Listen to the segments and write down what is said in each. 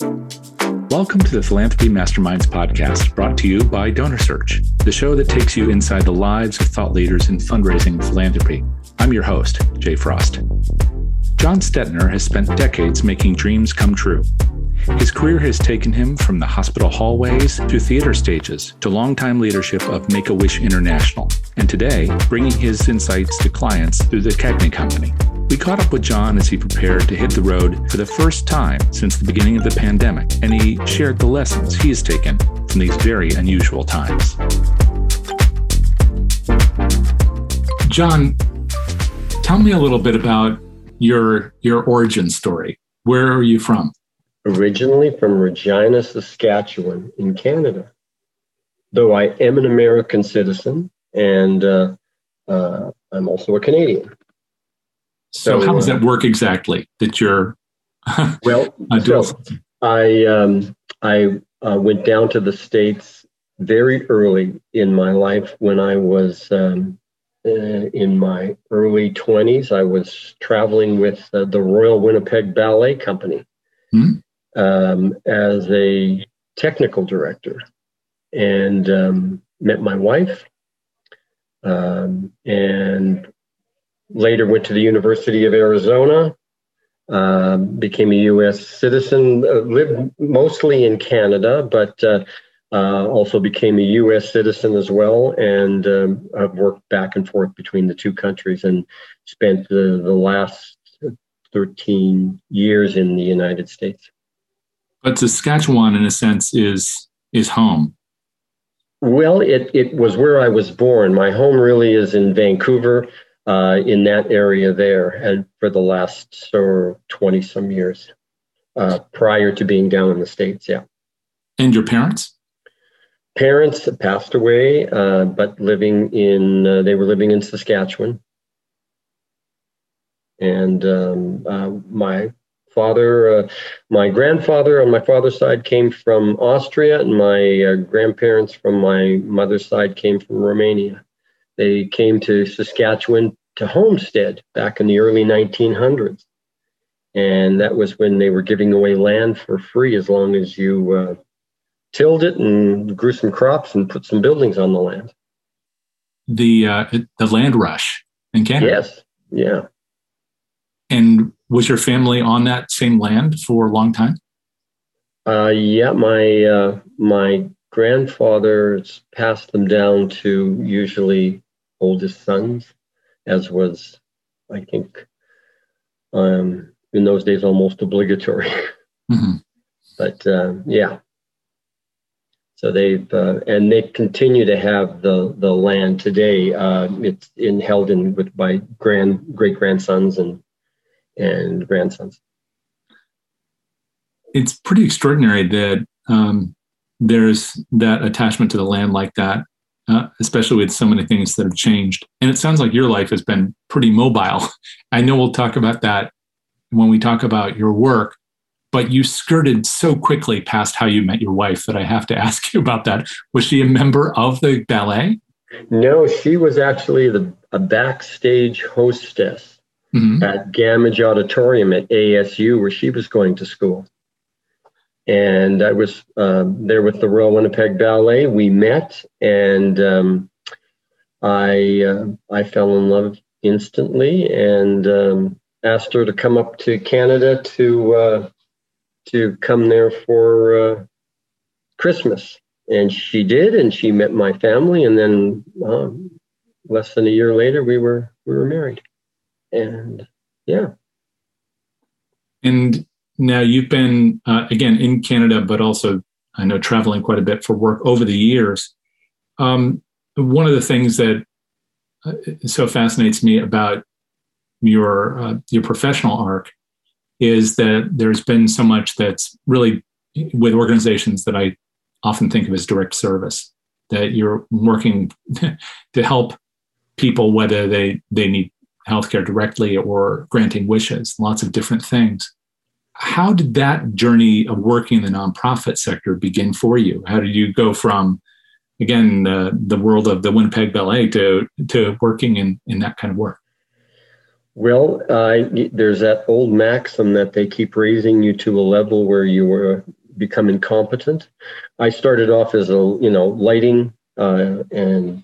Welcome to the Philanthropy Masterminds podcast, brought to you by DonorSearch, the show that takes you inside the lives of thought leaders in fundraising and philanthropy. I'm your host, Jay Frost. Jon Stettner has spent decades making dreams come true. His career has taken him from the hospital hallways to theater stages to longtime leadership of Make a Wish International, and today, bringing his insights to clients through the Cagney Company. We caught up with Jon as he prepared to hit the road for the first time since the beginning of the pandemic, and he shared the lessons he has taken from these very unusual times. Jon, tell me a little bit about your your origin story. Where are you from? originally from Regina, Saskatchewan, in Canada. Though I am an American citizen and uh, uh, I'm also a Canadian. So, so how does uh, that work exactly? That you're well, so I um, I uh, went down to the states very early in my life when I was um, uh, in my early 20s. I was traveling with uh, the Royal Winnipeg Ballet Company. Mm-hmm um, as a technical director and um, met my wife um, and later went to the University of Arizona, uh, became a U.S. citizen, uh, lived mostly in Canada, but uh, uh also became a U.S. citizen as well, and um, I've worked back and forth between the two countries and spent the, the last 13 years in the United States. But Saskatchewan, in a sense, is is home. Well, it it was where I was born. My home really is in Vancouver, uh, in that area there, and for the last so twenty some years, uh, prior to being down in the states. Yeah. And your parents? Parents passed away, uh, but living in uh, they were living in Saskatchewan, and um, uh, my father, uh, my grandfather on my father's side came from Austria, and my uh, grandparents from my mother's side came from Romania. They came to Saskatchewan to homestead back in the early 1900s. And that was when they were giving away land for free as long as you uh, tilled it and grew some crops and put some buildings on the land. The uh, the land rush in Canada. Yes. Yeah. And was your family on that same land for a long time? Uh, yeah, my uh, my grandfathers passed them down to usually oldest sons, as was, I think, um, in those days almost obligatory. Mm-hmm. but uh, yeah, so they've uh, and they continue to have the the land today. Uh, it's in held in with by grand great grandsons and and grandsons. It's pretty extraordinary that um, there's that attachment to the land like that, uh, especially with so many things that have changed. And it sounds like your life has been pretty mobile. I know we'll talk about that when we talk about your work, but you skirted so quickly past how you met your wife that I have to ask you about that. Was she a member of the ballet? No, she was actually the a backstage hostess mm-hmm. at Gammage Auditorium at ASU, where she was going to school. And I was uh, there with the Royal Winnipeg Ballet. We met, and um, I uh, I fell in love instantly, and um, asked her to come up to Canada to uh, to come there for uh, Christmas, and she did, and she met my family, and then um, less than a year later, we were we were married and yeah. And now you've been uh, again in Canada, but also I know traveling quite a bit for work over the years. Um, one of the things that uh, so fascinates me about your uh, your professional arc is that there's been so much that's really with organizations that I often think of as direct service that you're working to help people whether they they need healthcare directly or granting wishes, lots of different things. How did that journey of working in the nonprofit sector begin for you? How did you go from, again, the, the world of the Winnipeg Ballet to, to working in, in that kind of work? Well, uh, there's that old maxim that they keep raising you to a level where you become incompetent. I started off as a you know lighting uh, and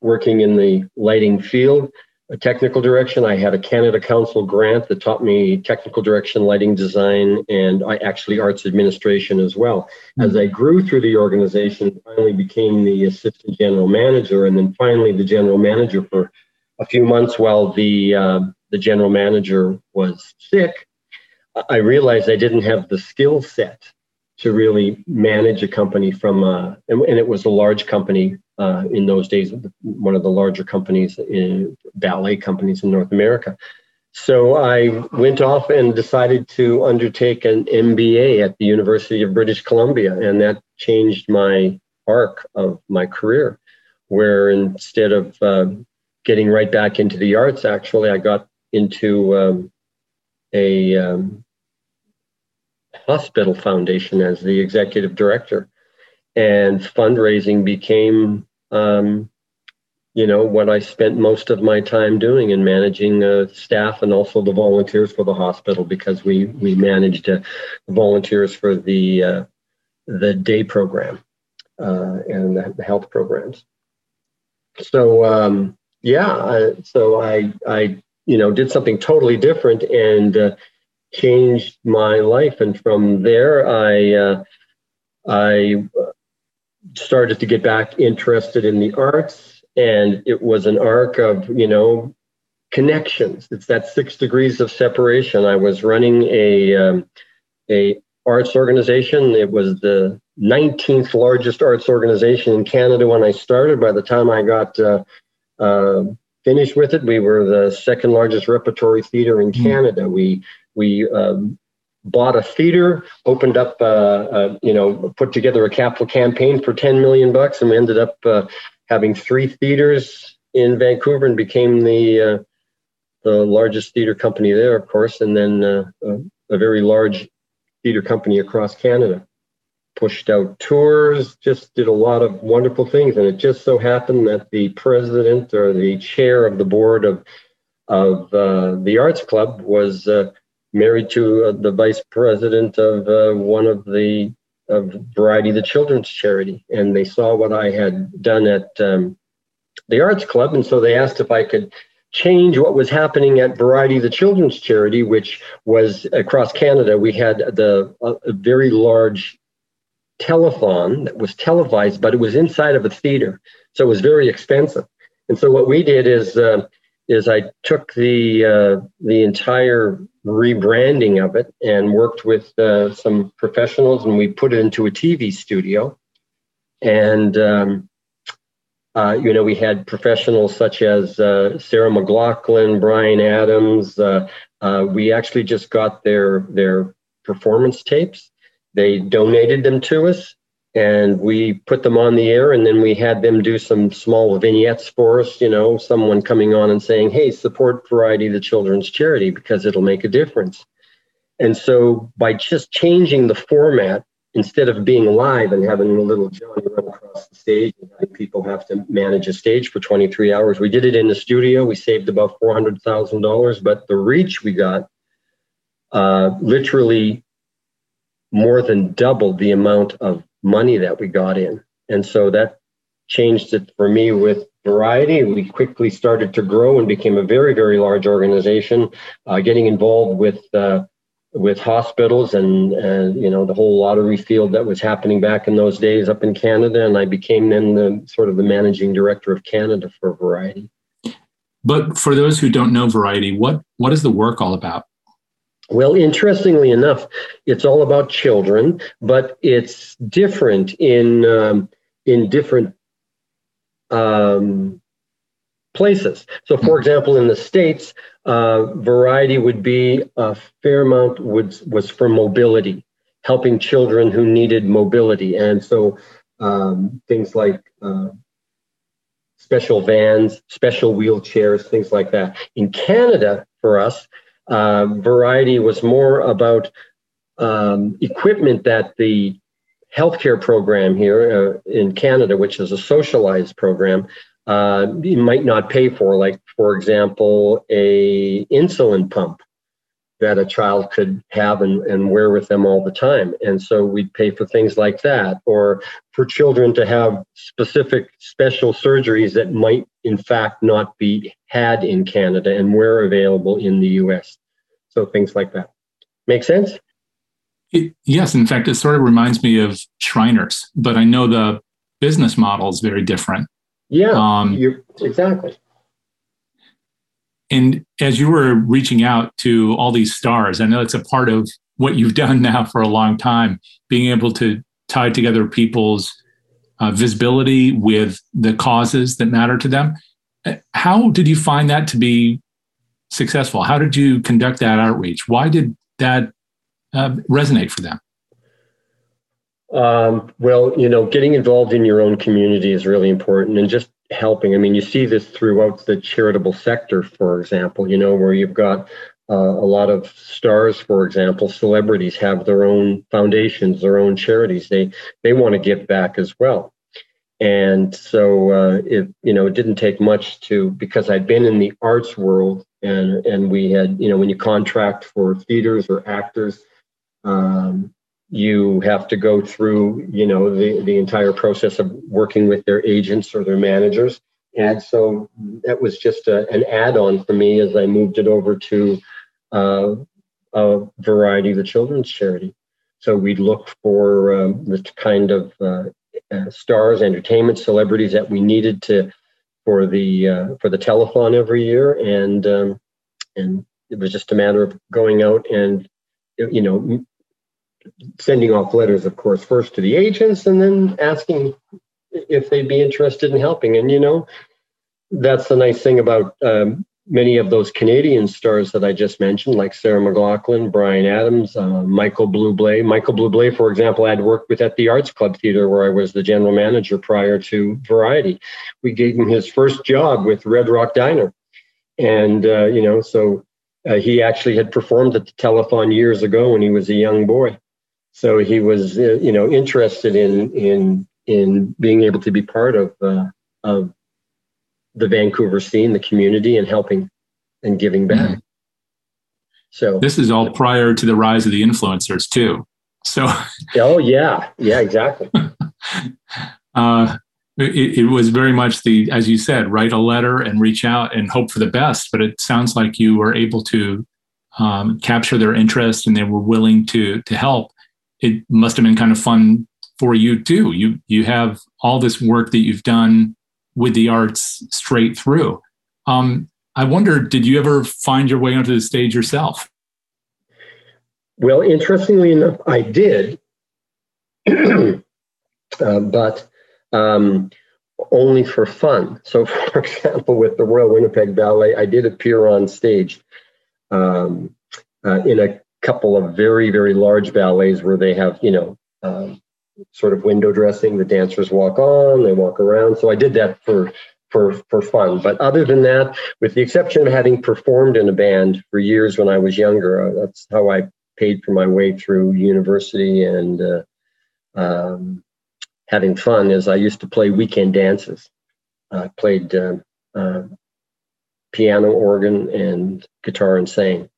working in the lighting field, technical direction. I had a Canada Council grant that taught me technical direction, lighting design, and I actually arts administration as well. As I grew through the organization, finally became the assistant general manager, and then finally the general manager for a few months while the uh, the general manager was sick, I realized I didn't have the skill set to really manage a company from, uh, and, and, it was a large company uh, in those days, one of the larger companies, in, ballet companies in North America. So I went off and decided to undertake an MBA at the University of British Columbia, and that changed my arc of my career. Where instead of uh, getting right back into the arts, actually, I got into um, a um, hospital foundation as the executive director, and fundraising became, um, you know, what I spent most of my time doing in managing uh, staff and also the volunteers for the hospital because we we managed uh, volunteers for the uh, the day program uh, and the, health programs. So um, yeah, I, so I I you know did something totally different and uh, changed my life, and from there I uh, I started to get back interested in the arts, and it was an arc of you know connections. It's that six degrees of separation. I was running a um, a arts organization. It was the 19th largest arts organization in Canada when I started. By the time I got uh, uh, finished with it. We were the second largest repertory theater in hmm. Canada. We we um, bought a theater, opened up, uh, uh, you know, put together a capital campaign for 10 million bucks, and we ended up uh, having three theaters in Vancouver and became the uh, the largest theater company there, of course, and then uh, a, very large theater company across Canada pushed out tours, just did a lot of wonderful things. And it just so happened that the president or the chair of the board of of uh, the Arts Club was married to uh, the vice president of uh, one of the of Variety the Children's Charity, and they saw what I had done at um, the Arts Club, and so they asked if I could change what was happening at Variety the Children's Charity, which was across Canada. We had the a very large telethon that was televised, but it was inside of a theater, so it was very expensive. And so what we did is uh, is I took the uh, the entire rebranding of it and worked with uh, some professionals, and we put it into a TV studio. And um, uh, you know, we had professionals such as uh, Sarah McLachlan, Bryan Adams. Uh, we actually just got their their performance tapes they donated them to us and we put them on the air and then we had them do some small vignettes for us you know someone coming on and saying hey support variety the children's charity because it'll make a difference. And so by just changing the format instead of being live and having a little johnny run across the stage and having people have to manage a stage for 23 hours we did it in the studio. We saved about $400000 but the reach we got uh, literally more than doubled the amount of money that we got in. And so that changed it for me with variety. We quickly started to grow and became a very, very large organization, uh, getting involved with uh, with hospitals and uh, you know the whole lottery field that was happening back in those days up in Canada. And I became then the sort of the managing director of Canada for Variety. But for those who don't know Variety, what what is the work all about? Well, interestingly enough, it's all about children, but it's different in um, in different um, places. So, for example, in the states, uh, variety would be a fair amount was was for mobility, helping children who needed mobility, and so um, things like. Uh, special vans, special wheelchairs, things like that. In Canada, for us, uh, variety was more about um, equipment that the healthcare program here uh, in Canada, which is a socialized program, uh, might not pay for, like for example, a insulin pump that a child could have and, and wear with them all the time. And so we'd pay for things like that, or for children to have specific special surgeries that might, in fact, not be had in Canada and were available in the US. So things like that. Make sense? It, yes. In fact, it sort of reminds me of Shriners, but I know the business model is very different. Yeah, um, exactly. And as you were reaching out to all these stars, I know it's a part of what you've done now for a long time, being able to tie together people's uh, visibility with the causes that matter to them. How did you find that to be successful? How did you conduct that outreach? Why did that uh, resonate for them? Um, well, you know, getting involved in your own community is really important and just helping. I mean, you see this throughout the charitable sector, for example, you know, where you've got uh, a lot of stars, for example, celebrities have their own foundations, their own charities. They they want to give back as well. And so uh, it you know it didn't take much to because I'd been in the arts world and and we had you know when you contract for theaters or actors um, you have to go through you know the, the entire process of working with their agents or their managers. And so that was just a, an add-on for me as i moved it over to uh, a variety of the children's charity. So we'd look for um, the kind of uh, uh, stars entertainment celebrities that we needed to for the uh, for the telethon every year and um, and it was just a matter of going out and you know sending off letters, of course, first to the agents and then asking if they'd be interested in helping. And, you know, that's the nice thing about um, many of those Canadian stars that I just mentioned, like Sarah McLachlan, Bryan Adams, uh, Michael Bublé. Michael Bublé, for example, I'd worked with at the Arts Club Theater where I was the general manager prior to Variety. We gave him his first job with Red Rock Diner. And, uh, you know, so uh, he actually had performed at the telethon years ago when he was a young boy. So he was, uh, you know, interested in in in being able to be part of uh, of the Vancouver scene, the community, and helping and giving back. Mm. So this is all prior to the rise of the influencers, too. So oh yeah, yeah, exactly. uh, it, it, was very much the, as you said, write a letter and reach out and hope for the best. But it sounds like you were able to um, capture their interest and they were willing to to help it must have been kind of fun for you too. You you have all this work that you've done with the arts straight through. Um, I wonder, did you ever find your way onto the stage yourself? Well, interestingly enough, I did, uh, but um, only for fun. So, for example, with the Royal Winnipeg Ballet, I did appear on stage um, uh, in a couple of very very large ballets where they have you know um, sort of window dressing the dancers walk on they walk around. So i did that for for for fun. But other than that with the exception of having performed in a band for years when i was younger uh, that's how i paid for my way through university and uh, um, having fun is i used to play weekend dances. I played uh, uh piano organ and guitar and sang.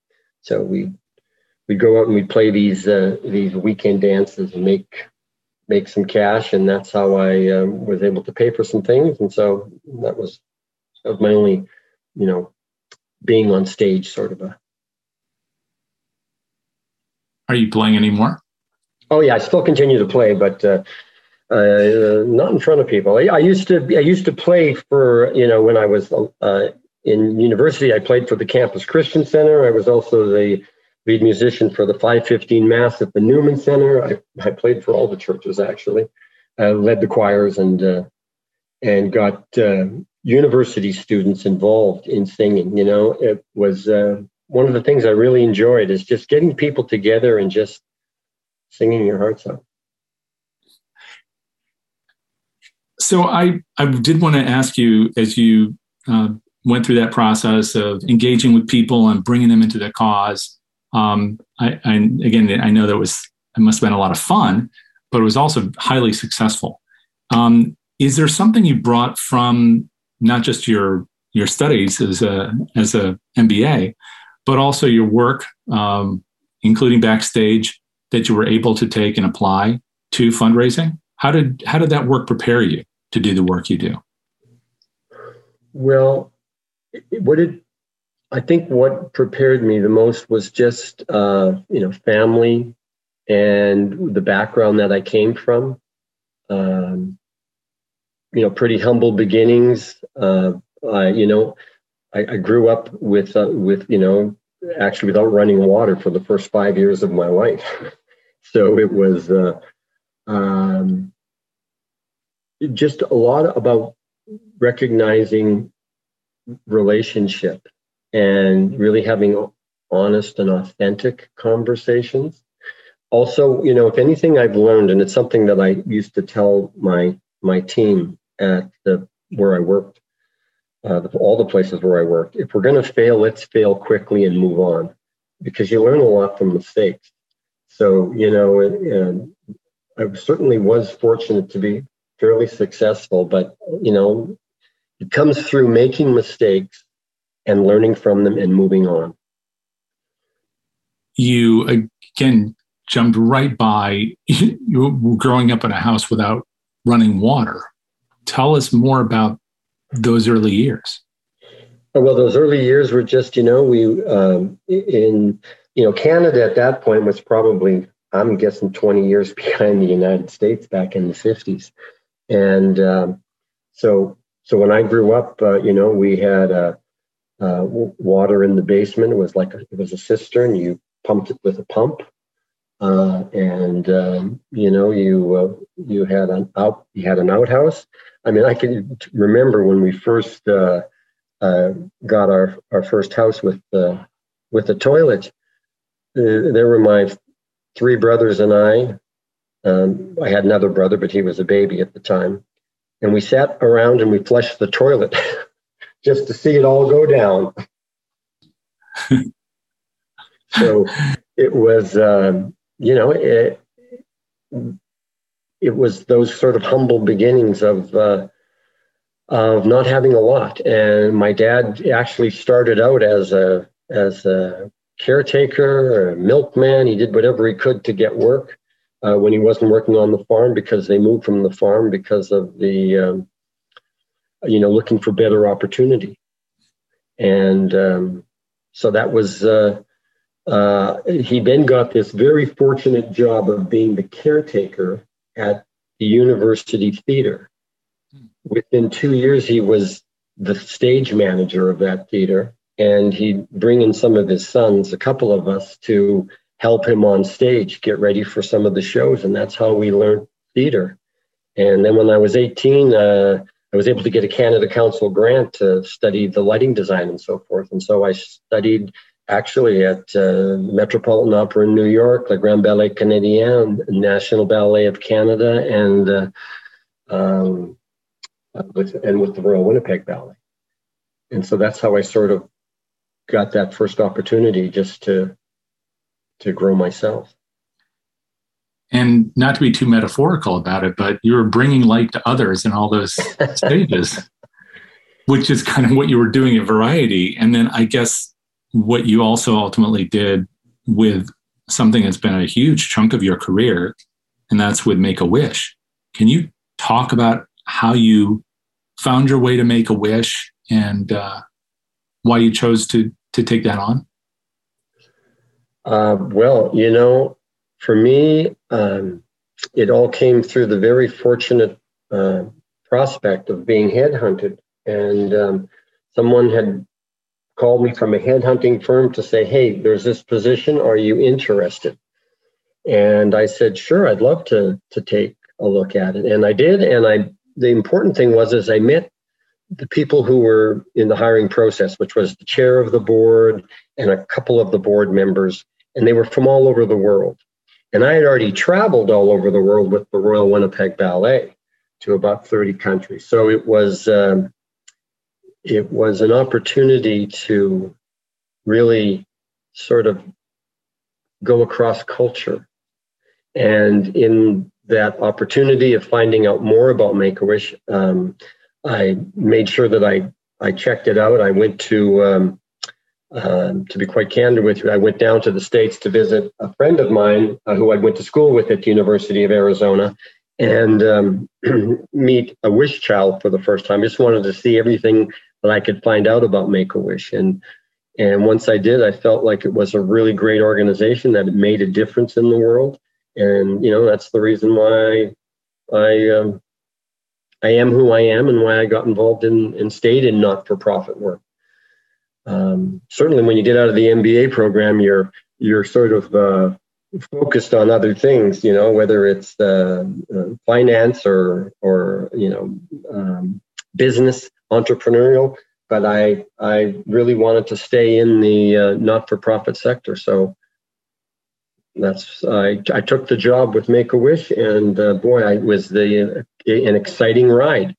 So we we'd go out and we'd play these uh, these weekend dances and make make some cash, and that's how I um, was able to pay for some things. And so that was that was my only, you know, being on stage sort of a. Are you playing anymore? Oh yeah, I still continue to play, but uh, uh, not in front of people. I, I, used to I used to play for you know when I was uh, in university. I played for the Campus Christian Center. I was also the lead musician for the 515 Mass at the Newman Center. I, I played for all the churches actually, uh, led the choirs and uh, and got uh, university students involved in singing. You know, it was uh, one of the things I really enjoyed is just getting people together and just singing your hearts out. So I I did want to ask you as you uh, went through that process of engaging with people and bringing them into the cause um, I, again, I know that was it must have been a lot of fun, but it was also highly successful. Um, is there something you brought from not just your your studies as a as a MBA, but also your work, um, including backstage, that you were able to take and apply to fundraising. How did how did that work prepare you to do the work you do? Well, what did I think what prepared me the most was just uh, you know family and the background that I came from. Um, you know, pretty humble beginnings. Uh, I, you know, I, I grew up with uh, with you know actually without running water for the first five years of my life. so it was uh, um, just a lot about recognizing relationship and really having honest and authentic conversations. Also, you know, if anything I've learned, and it's something that I used to tell my my team at the where I worked, uh, the, all the places where I worked. If we're going to fail, let's fail quickly and move on, because you learn a lot from mistakes. So you know, and I certainly was fortunate to be fairly successful, but you know, it comes through making mistakes and learning from them and moving on. You again jumped right by you growing up in a house without running water. Tell us more about those early years. Well, those early years were just, you know, we um, in you know Canada at that point was probably I'm guessing 20 years behind the United States back in the 50s, and um, so so when I grew up, uh, you know, we had uh, uh, water in the basement. It was like a, it was a cistern. You pumped it with a pump, uh, and um, you know, you uh, you had an out you had an outhouse. I mean, I can remember when we first uh, got our our first house with the with the toilet. there were my three brothers and I. Um, I had another brother, but he was a baby at the time and we sat around and we flushed the toilet just to see it all go down. so it was, um, you know, it, it was those sort of humble beginnings of uh, of not having a lot. And my dad actually started out as a as a caretaker, a milkman. He did whatever he could to get work uh, when he wasn't working on the farm because they moved from the farm because of the, um, you know, looking for better opportunity. And um, so that was, uh, uh, he then got this very fortunate job of being the caretaker at the university theater. Within two years, he was the stage manager of that theater, and he'd bring in some of his sons, a couple of us, to help him on stage get ready for some of the shows. And that's how we learned theater. And then when I was 18, uh, I was able to get a Canada Council grant to study the lighting design and so forth. And so I studied actually at uh, Metropolitan Opera in New York, the Grand Ballet Canadien, National Ballet of Canada, and uh, um, with, and with the Royal Winnipeg Ballet. And so that's how I sort of got that first opportunity just to to grow myself. And not to be too metaphorical about it, but you were bringing light to others in all those stages, which is kind of what you were doing at Variety. And then I guess what you also ultimately did with something that's been a huge chunk of your career, and that's with Make a Wish. Can you talk about how you found your way to Make a Wish and uh, why you chose to to take that on? Uh, well, you know, for me, um, it all came through the very fortunate uh, prospect of being headhunted. And um, someone had called me from a headhunting firm to say, hey, there's this position. Are you interested? And I said, sure, I'd love to, to take a look at it. And I did. And I the important thing was is I met the people who were in the hiring process, which was the chair of the board and a couple of the board members and they were from all over the world. And I had already traveled all over the world with the Royal Winnipeg Ballet to about 30 countries. So it was um, it was an opportunity to really sort of go across culture. And in that opportunity of finding out more about Make a Wish, um, I made sure that I I checked it out. I went to um, um, to be quite candid with you, I went down to the States to visit a friend of mine uh, who I went to school with at the University of Arizona and um, meet a wish child for the first time. I just wanted to see everything that I could find out about Make a Wish. And, and once I did, I felt like it was a really great organization that it made a difference in the world. And, you know, that's the reason why I, um, I am who I am and why I got involved in and stayed in not for profit work um, certainly when you get out of the MBA program, you're you're sort of uh, focused on other things, you know, whether it's uh, uh, finance or or you know um, business, entrepreneurial. But I I really wanted to stay in the uh, not-for-profit sector, so that's I I took the job with Make a Wish, and uh, boy, I was the an exciting ride.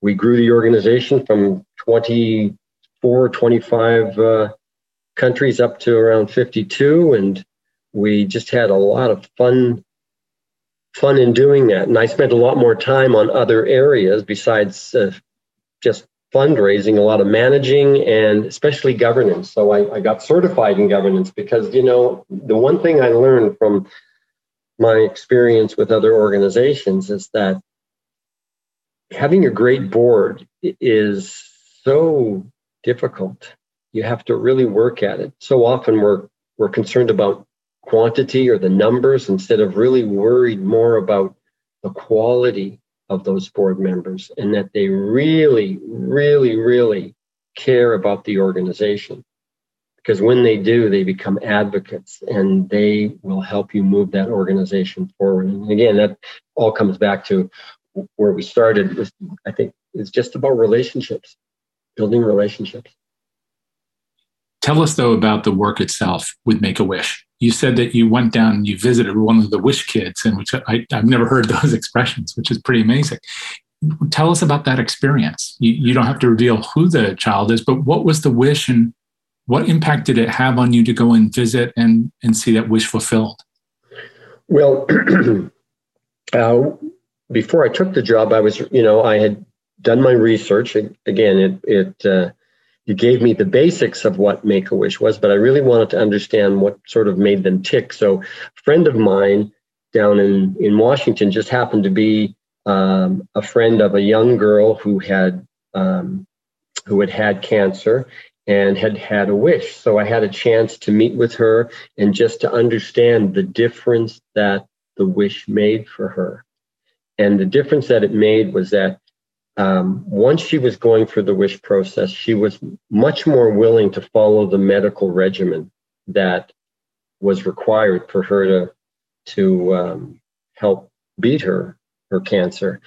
We grew the organization from 20 four, 25 uh, countries up to around 52. And we just had a lot of fun fun in doing that. And I spent a lot more time on other areas besides uh, just fundraising, a lot of managing and especially governance. So I, I, got certified in governance because, you know, the one thing I learned from my experience with other organizations is that having a great board is so difficult. You have to really work at it. So often we're we're concerned about quantity or the numbers instead of really worried more about the quality of those board members and that they really, really, really care about the organization. Because when they do, they become advocates and they will help you move that organization forward. And again, that all comes back to where we started. Was, I think it's just about relationships building relationships. Tell us though about the work itself with Make a Wish. You said that you went down and you visited one of the Wish kids, and which I, have never heard those expressions, which is pretty amazing. Tell us about that experience. You, you don't have to reveal who the child is, but what was the wish and what impact did it have on you to go and visit and, and see that wish fulfilled? Well, uh, before I took the job, I was, you know, I had done my research. Again, it it uh, it gave me the basics of what Make a Wish was, but I really wanted to understand what sort of made them tick. So, a friend of mine down in in Washington just happened to be um, a friend of a young girl who had um, who had had cancer and had had a wish. So I had a chance to meet with her and just to understand the difference that the wish made for her. And the difference that it made was that um, once she was going through the wish process, she was much more willing to follow the medical regimen that was required for her to to um, help beat her her cancer,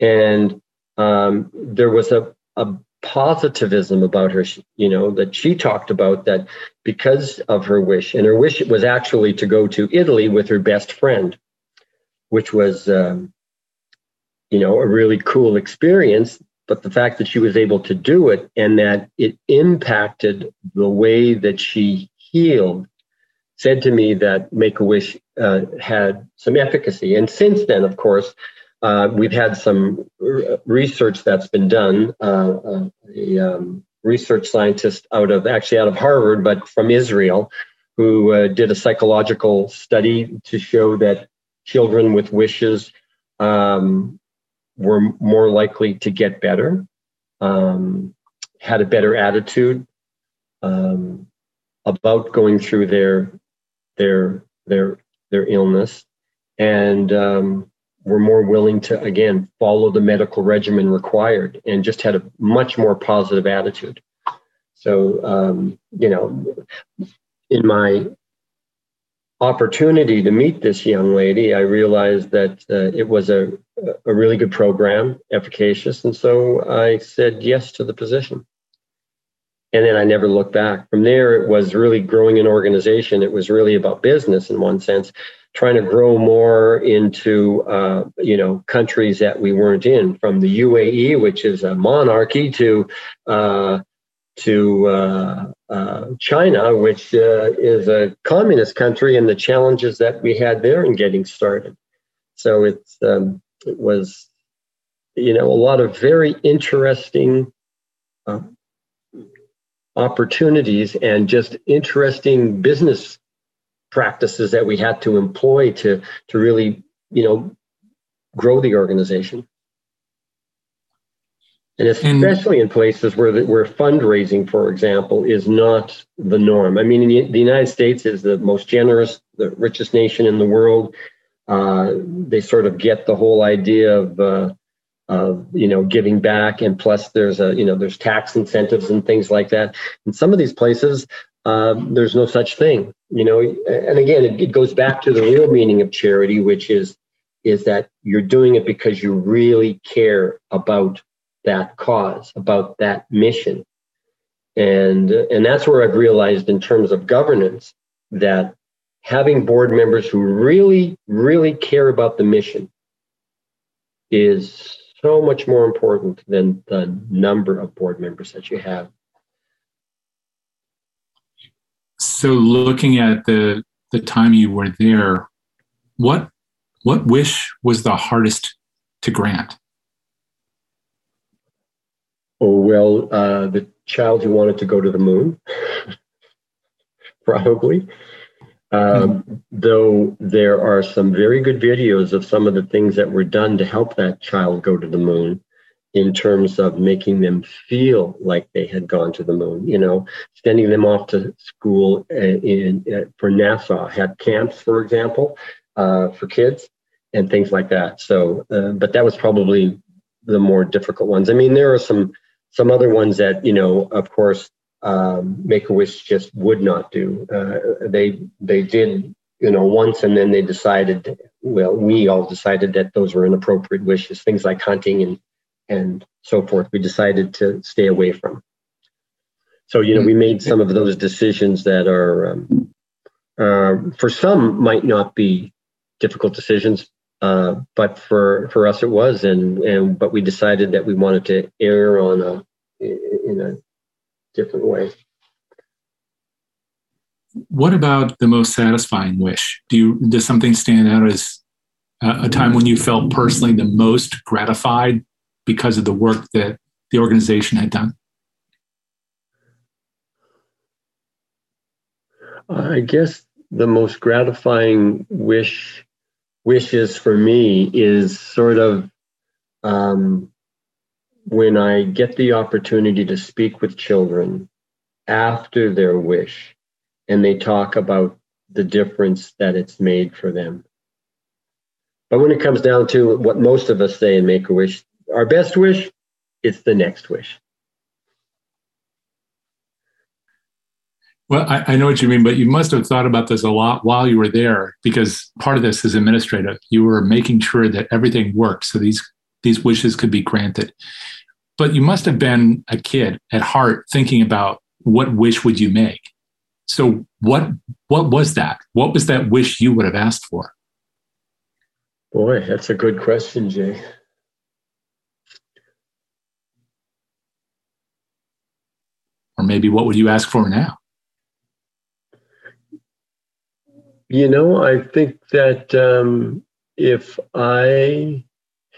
and um, there was a, a positivism about her, you know, that she talked about that because of her wish, and her wish was actually to go to Italy with her best friend, which was um, you know, a really cool experience. But the fact that she was able to do it and that it impacted the way that she healed said to me that Make a Wish uh, had some efficacy. And since then, of course, uh, we've had some r- research that's been done. Uh, uh a um, research scientist out of actually out of Harvard, but from Israel, who uh, did a psychological study to show that children with wishes um, were more likely to get better, um, had a better attitude um, about going through their their their their illness, and um, were more willing to again follow the medical regimen required, and just had a much more positive attitude. So um, you know, in my opportunity to meet this young lady, I realized that uh, it was a, a really good program, efficacious. And so I said yes to the position. And then I never looked back. From there, it was really growing an organization. It was really about business in one sense, trying to grow more into, uh, you know, countries that we weren't in, from the UAE, which is a monarchy, to uh, to uh, uh, China, which uh, is a communist country, and the challenges that we had there in getting started. So it's um, it was you know, a lot of very interesting uh, opportunities and just interesting business practices that we had to employ to to really, you know, grow the organization. And especially and, in places where the, where fundraising, for example, is not the norm. I mean, the, the United States is the most generous, the richest nation in the world. Uh, they sort of get the whole idea of uh, of you know giving back and plus there's a you know there's tax incentives and things like that in some of these places uh, there's no such thing you know and again it, it goes back to the real meaning of charity which is is that you're doing it because you really care about that cause about that mission and and that's where i've realized in terms of governance that having board members who really really care about the mission is so much more important than the number of board members that you have. So, looking at the the time you were there, what what wish was the hardest to grant? Oh well, uh, the child who wanted to go to the moon, probably. Um, though there are some very good videos of some of the things that were done to help that child go to the moon in terms of making them feel like they had gone to the moon, you know, sending them off to school uh, in, in uh, for NASA, had camps, for example, uh, for kids and things like that. So, uh, but that was probably the more difficult ones. I mean, there are some some other ones that, you know, of course, um, Make a Wish just would not do. Uh, they they did you know once, and then they decided. Well, we all decided that those were inappropriate wishes, things like hunting and and so forth. We decided to stay away from. So you know, we made some of those decisions that are um, uh, for some might not be difficult decisions, uh, but for for us it was, and and but we decided that we wanted to err on a in a different way. What about the most satisfying wish? Do you does something stand out as a, a time when you felt personally the most gratified because of the work that the organization had done? I guess the most gratifying wish wishes for me is sort of um, when I get the opportunity to speak with children after their wish and they talk about the difference that it's made for them. But when it comes down to what most of us say in Make a Wish, our best wish, it's the next wish. Well, I, I, know what you mean, but you must have thought about this a lot while you were there because part of this is administrative. You were making sure that everything worked so these these wishes could be granted. But you must have been a kid at heart thinking about what wish would you make? So what what was that? What was that wish you would have asked for? Boy, that's a good question, Jay. Or maybe what would you ask for now? You know, I think that um, if I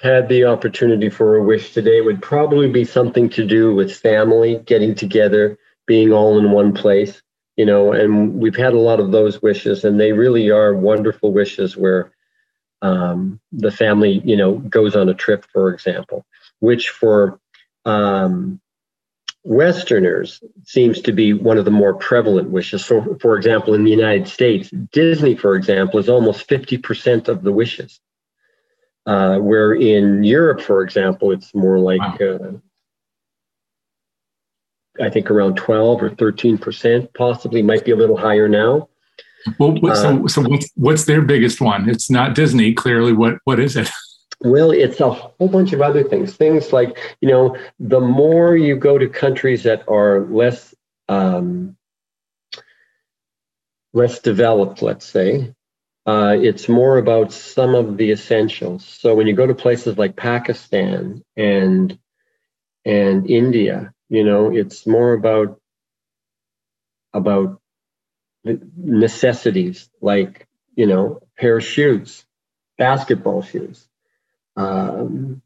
had the opportunity for a wish today, it would probably be something to do with family, getting together, being all in one place, you know, and we've had a lot of those wishes, and they really are wonderful wishes where um, the family, you know, goes on a trip, for example, which for um, Westerners seems to be one of the more prevalent wishes. So, for example, in the United States, Disney, for example, is almost 50% of the wishes. Uh, where in Europe, for example, it's more like wow. uh, I think around 12 or 13 percent, possibly might be a little higher now. Well, so, uh, so what's, what's their biggest one? It's not Disney, clearly. What what is it? Well, it's a whole bunch of other things. Things like, you know, the more you go to countries that are less um, less developed, let's say, uh, it's more about some of the essentials. So when you go to places like Pakistan and and India, you know, it's more about about necessities like you know pair of shoes, basketball shoes, um,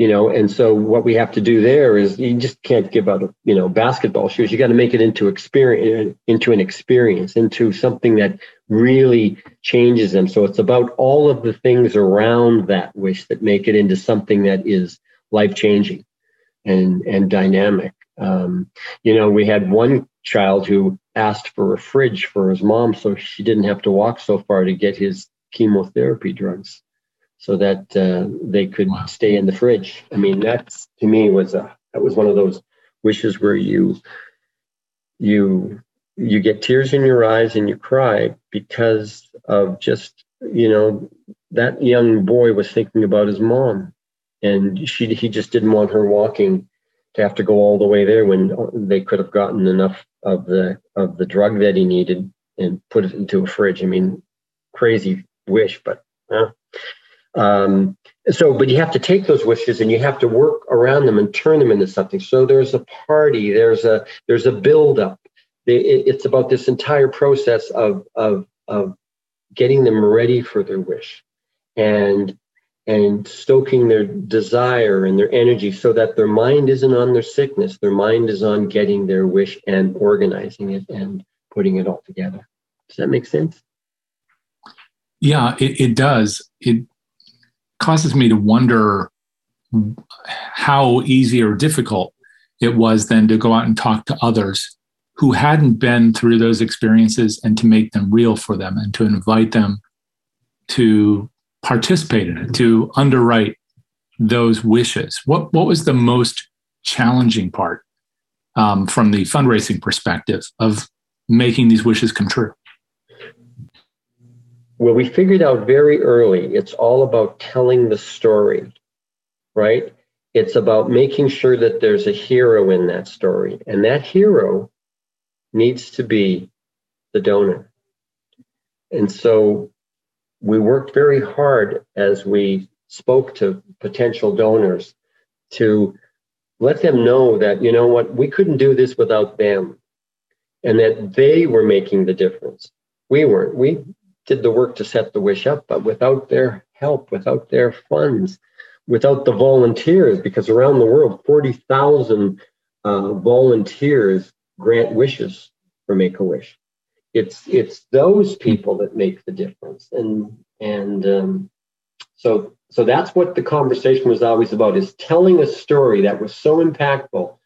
you know and so what we have to do there is you just can't give out you know basketball shoes. You got to make it into experience into an experience into something that really changes them. So it's about all of the things around that wish that make it into something that is life changing and and dynamic. Um, you know we had one child who asked for a fridge for his mom so she didn't have to walk so far to get his chemotherapy drugs so that uh, they could wow. stay in the fridge. I mean, that to me was a that was one of those wishes where you you you get tears in your eyes and you cry because of just you know that young boy was thinking about his mom and she he just didn't want her walking to have to go all the way there when they could have gotten enough of the of the drug that he needed and put it into a fridge. I mean, crazy wish, but uh, um, so, but you have to take those wishes and you have to work around them and turn them into something. So there's a party, there's a there's a build up. It's about this entire process of of of getting them ready for their wish, and and stoking their desire and their energy so that their mind isn't on their sickness. Their mind is on getting their wish and organizing it and putting it all together. Does that make sense? Yeah, it, it does. It causes me to wonder how easy or difficult it was then to go out and talk to others who hadn't been through those experiences and to make them real for them and to invite them to participate in it, to underwrite those wishes. What, what was the most challenging part um, from the fundraising perspective of making these wishes come true? Well, we figured out very early it's all about telling the story, right? It's about making sure that there's a hero in that story. And that hero needs to be the donor. And so we worked very hard as we spoke to potential donors to let them know that, you know what, we couldn't do this without them and that they were making the difference. We weren't. We did the work to set the wish up, but without their help, without their funds, without the volunteers, because around the world, 40,000 uh, volunteers grant wishes for Make a Wish. It's it's those people that make the difference, and and um, so so that's what the conversation was always about: is telling a story that was so impactful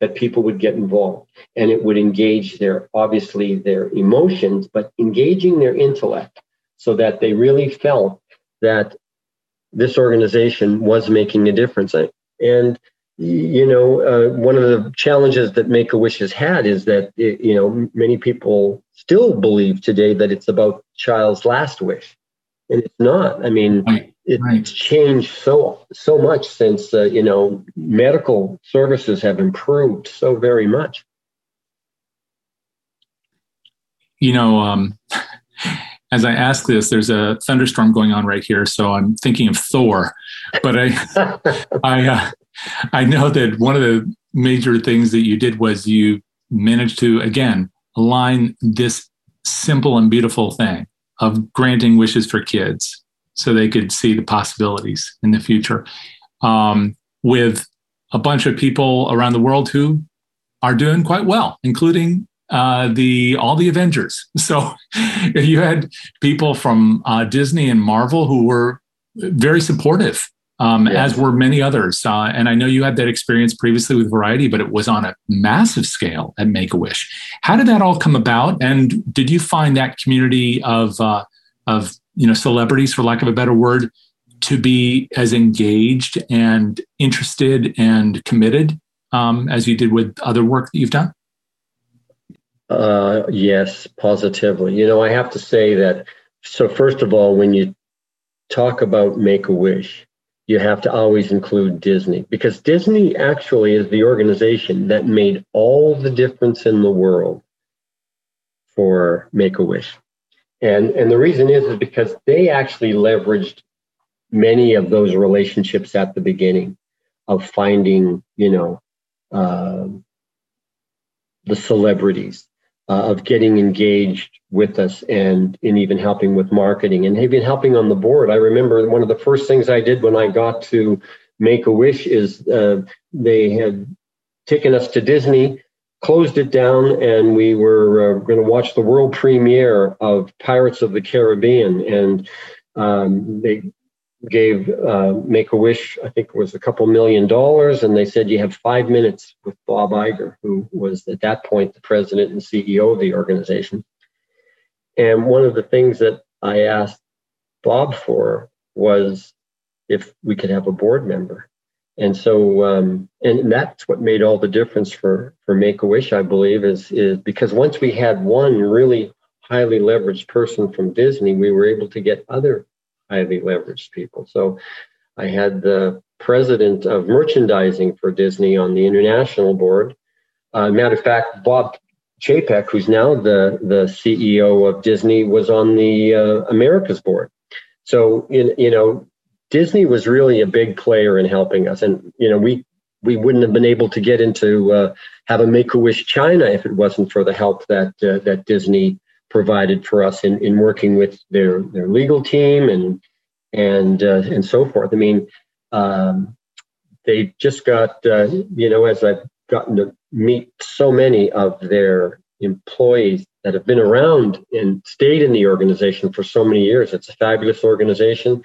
that people would get involved. And it would engage their obviously their emotions but engaging their intellect so that they really felt that this organization was making a difference. And you know uh, one of the challenges that make a wish has had is that it, you know many people still believe today that it's about child's last wish. And it's not. I mean right it's right. changed so so much since uh, you know medical services have improved so very much. You know, um, as I ask this, there's a thunderstorm going on right here, so I'm thinking of Thor. But I, I, uh, I know that one of the major things that you did was you managed to again align this simple and beautiful thing of granting wishes for kids so they could see the possibilities in the future um, with a bunch of people around the world who are doing quite well, including uh, the all the Avengers. So you had people from uh, Disney and Marvel who were very supportive, um, yes. as were many others. Uh, and I know you had that experience previously with Variety, but it was on a massive scale at Make a Wish. How did that all come about? And did you find that community of uh, of you know celebrities for lack of a better word to be as engaged and interested and committed um, as you did with other work that you've done? Uh, yes positively. You know i have to say that so first of all when you talk about make a wish you have to always include disney because disney actually is the organization that made all the difference in the world for make a wish and, and the reason is, is because they actually leveraged many of those relationships at the beginning of finding, you know, uh, the celebrities, uh, of getting engaged with us and, and even helping with marketing and even helping on the board. I remember one of the first things I did when I got to Make a Wish is uh, they had taken us to Disney, closed it down, and we were uh, going to watch the world premiere of Pirates of the Caribbean. And um, they gave uh, Make a Wish, I think it was a couple million dollars, and they said you have five minutes with Bob Iger, who was at that point the president and CEO of the organization. And one of the things that I asked Bob for was if we could have a board member. And so, um, and that's what made all the difference for for Make a Wish, I believe, is is because once we had one really highly leveraged person from Disney, we were able to get other highly leveraged people. So, I had the president of merchandising for Disney on the international board. Uh, matter of fact, Bob Chapek, who's now the the CEO of Disney, was on the uh, Americas board. So, in, you know, Disney was really a big player in helping us, and you know, we we wouldn't have been able to get into uh, have a Make a Wish China if it wasn't for the help that uh, that Disney provided for us in, in working with their their legal team and and uh, and so forth. I mean, um, they just got uh, you know as I've gotten to meet so many of their employees that have been around and stayed in the organization for so many years. It's a fabulous organization.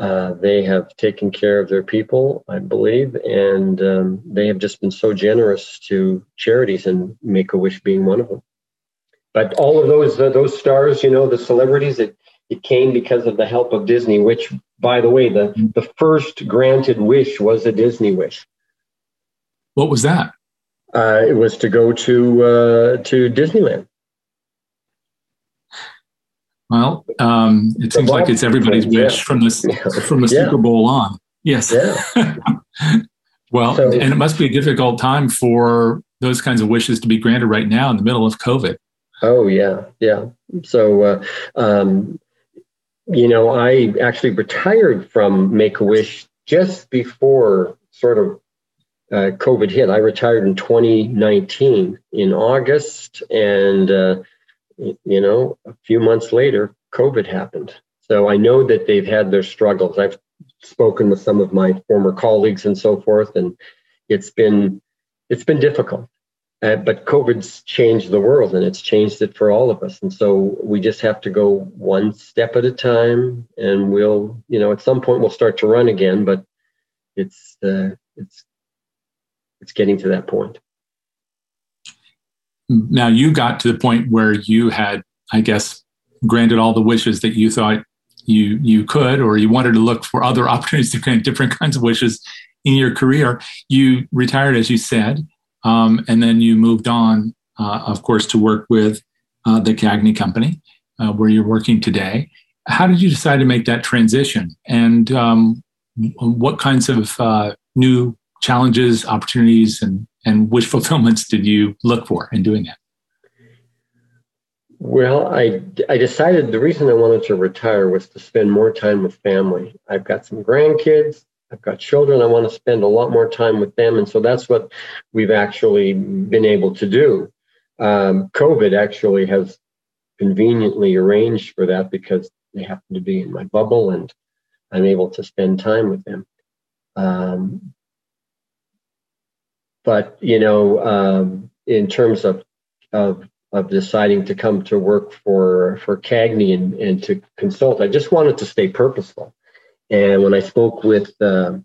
Uh, they have taken care of their people, I believe, and um, they have just been so generous to charities, and Make a Wish being one of them. But all of those uh, those stars, you know, the celebrities, it it came because of the help of Disney. Which, by the way, the the first granted wish was a Disney wish. What was that? Uh, it was to go to uh, to Disneyland. Well, um, it seems like it's everybody's wish yeah. from this from the yeah. Super Bowl on. Yes. Yeah. well, so, and it must be a difficult time for those kinds of wishes to be granted right now in the middle of COVID. Oh yeah, yeah. So, uh, um, you know, I actually retired from Make a Wish just before sort of uh, COVID hit. I retired in 2019 in August, and uh, you know, a few months later, COVID happened. So I know that they've had their struggles. I've spoken with some of my former colleagues and so forth, and it's been it's been difficult. Uh, but COVID's changed the world, and it's changed it for all of us. And so we just have to go one step at a time, and we'll, you know, at some point we'll start to run again. But it's uh, it's it's getting to that point. Now you got to the point where you had, I guess, granted all the wishes that you thought you you could, or you wanted to look for other opportunities to grant different kinds of wishes in your career. You retired, as you said, um, and then you moved on, uh, of course, to work with uh, the Cagney Company, uh, where you're working today. How did you decide to make that transition, and um, what kinds of uh, new challenges, opportunities, and and which fulfillments did you look for in doing that? Well, I, I decided the reason I wanted to retire was to spend more time with family. I've got some grandkids, I've got children, I want to spend a lot more time with them. And so that's what we've actually been able to do. Um, COVID actually has conveniently arranged for that because they happen to be in my bubble and I'm able to spend time with them. Um, but you know, um, in terms of, of of deciding to come to work for for Cagney and, and to consult, I just wanted to stay purposeful. And when I spoke with uh,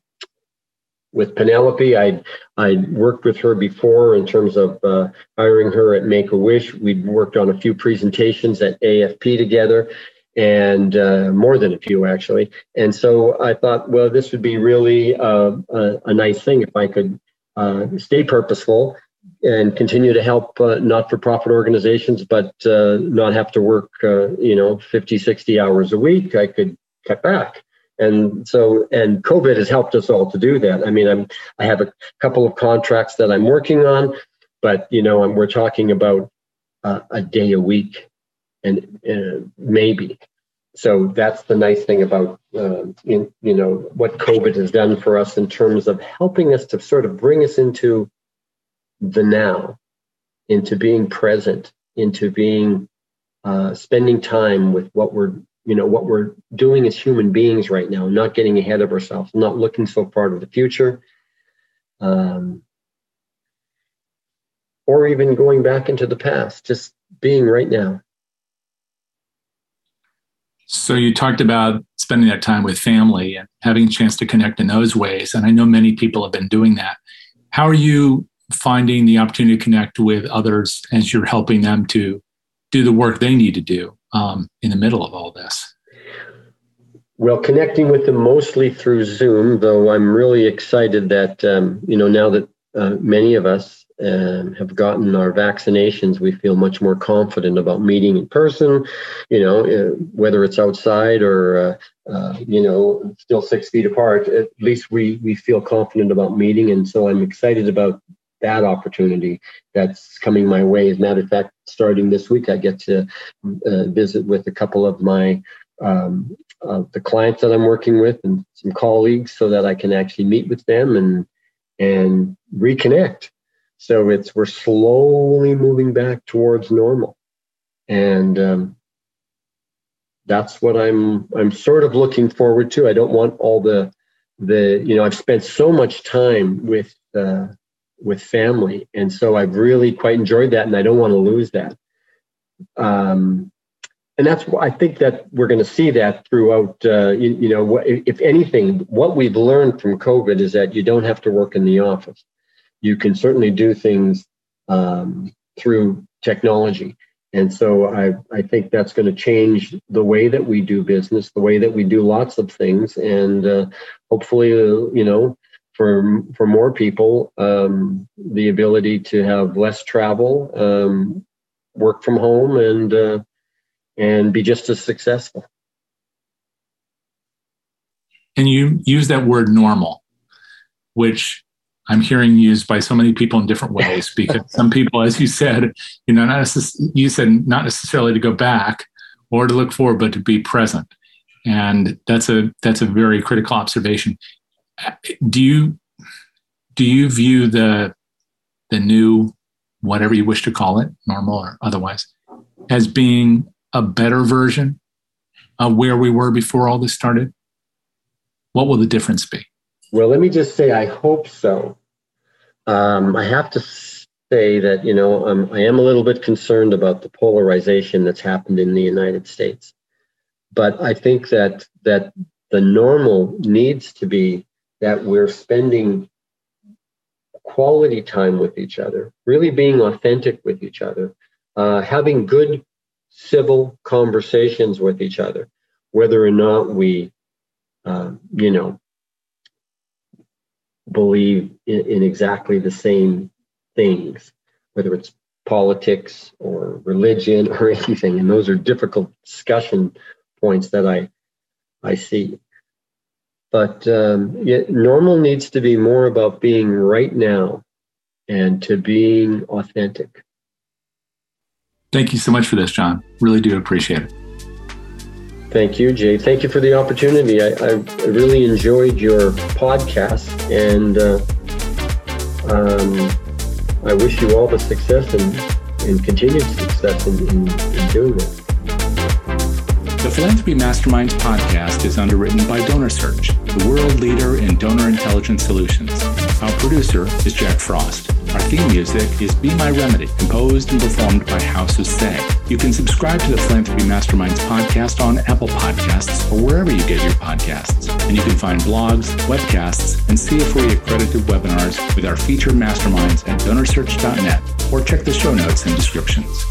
with Penelope, I I worked with her before in terms of uh, hiring her at Make a Wish. We'd worked on a few presentations at AFP together, and uh, more than a few actually. And so I thought, well, this would be really uh, a, a, nice thing if I could uh, stay purposeful and continue to help uh, not-for-profit organizations, but uh, not have to work, uh, you know, 50, 60 hours a week. I could cut back. And so, and COVID has helped us all to do that. I mean, I'm, I have a couple of contracts that I'm working on, but, you know, we're talking about uh, a day a week and uh, maybe so that's the nice thing about uh, in, you know what COVID has done for us in terms of helping us to sort of bring us into the now, into being present, into being uh, spending time with what we're you know what we're doing as human beings right now, not getting ahead of ourselves, not looking so far to the future. Um, or even going back into the past, just being right now. So you talked about spending that time with family and having a chance to connect in those ways. And I know many people have been doing that. How are you finding the opportunity to connect with others as you're helping them to do the work they need to do um, in the middle of all this? Well, connecting with them mostly through Zoom, though I'm really excited that, um, you know, now that uh, many of us um, have gotten our vaccinations, we feel much more confident about meeting in person, you know, uh, whether it's outside or, uh, uh, you know, still six feet apart, at least we, we feel confident about meeting. And so I'm excited about that opportunity that's coming my way. As a matter of fact, starting this week, I get to uh, visit with a couple of my um, the clients that I'm working with and some colleagues so that I can actually meet with them and and reconnect. So it's we're slowly moving back towards normal, and um, that's what I'm I'm sort of looking forward to. I don't want all the the you know I've spent so much time with uh, with family, and so I've really quite enjoyed that, and I don't want to lose that. Um, and that's I think that we're going to see that throughout. Uh, you, you, know, if anything, what we've learned from COVID is that you don't have to work in the office. You can certainly do things um, through technology, and so I I think that's going to change the way that we do business, the way that we do lots of things, and uh, hopefully, uh, you know. For, for more people, um, the ability to have less travel, um, work from home, and uh, and be just as successful. And you use that word normal, which I'm hearing used by so many people in different ways because some people, as you said, you know, not necess- you said not necessarily to go back or to look forward, but to be present. And that's a that's a very critical observation. Do you do you view the the new whatever you wish to call it, normal or otherwise, as being a better version of where we were before all this started? What will the difference be? Well, let me just say, I hope so. Um, I have to say that, you know, um, I am a little bit concerned about the polarization that's happened in the United States. But I think that that the normal needs to be that we're spending quality time with each other, really being authentic with each other, uh, having good civil conversations with each other, whether or not we, uh, you know, believe in, in exactly the same things, whether it's politics or religion or anything. And those are difficult discussion points that I I see. But um, normal needs to be more about being right now and to being authentic. Thank you so much for this, Jon. Really do appreciate it. Thank you, Jay. Thank you for the opportunity. I, I really enjoyed your podcast, and uh, um, I wish you all the success and, and continued success in, in, in doing this. The Philanthropy Masterminds podcast is underwritten by DonorSearch, the world leader in donor intelligence solutions. Our producer is Jack Frost. Our theme music is Be My Remedy, composed and performed by House of Say. You can subscribe to the Philanthropy Masterminds podcast on Apple Podcasts or wherever you get your podcasts. And you can find blogs, webcasts, and CFRE accredited webinars with our featured masterminds at donorsearch.net or check the show notes and descriptions.